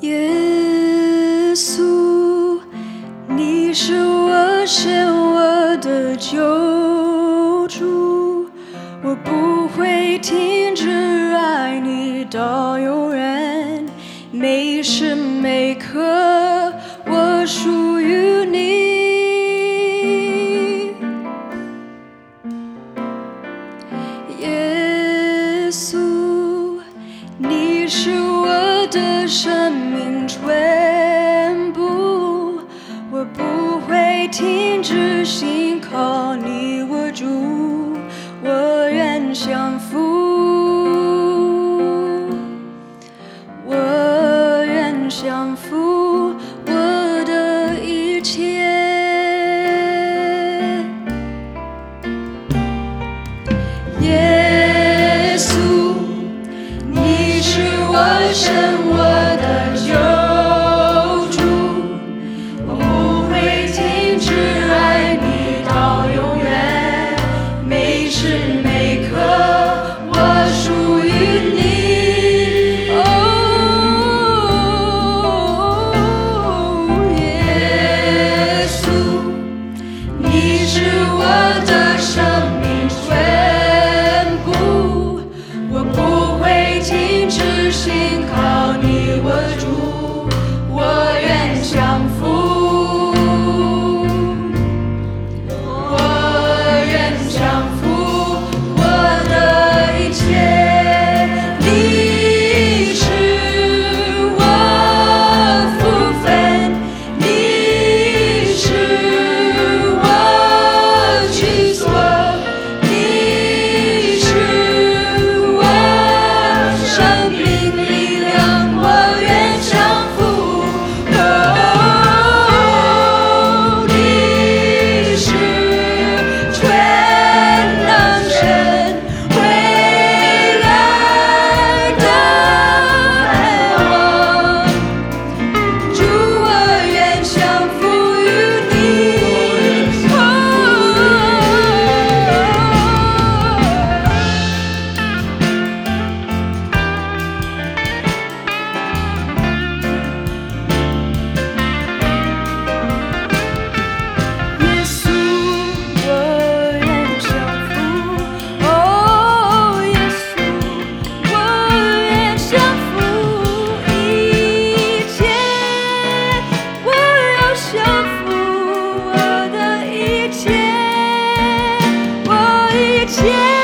耶稣，你是我生我的救主，我不会停止爱你到永远，每时每刻我属于你。耶稣，你是的生命全部，我不会停止。心靠你握住，我愿降服。我愿降服。wishing 谢。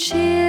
cheer.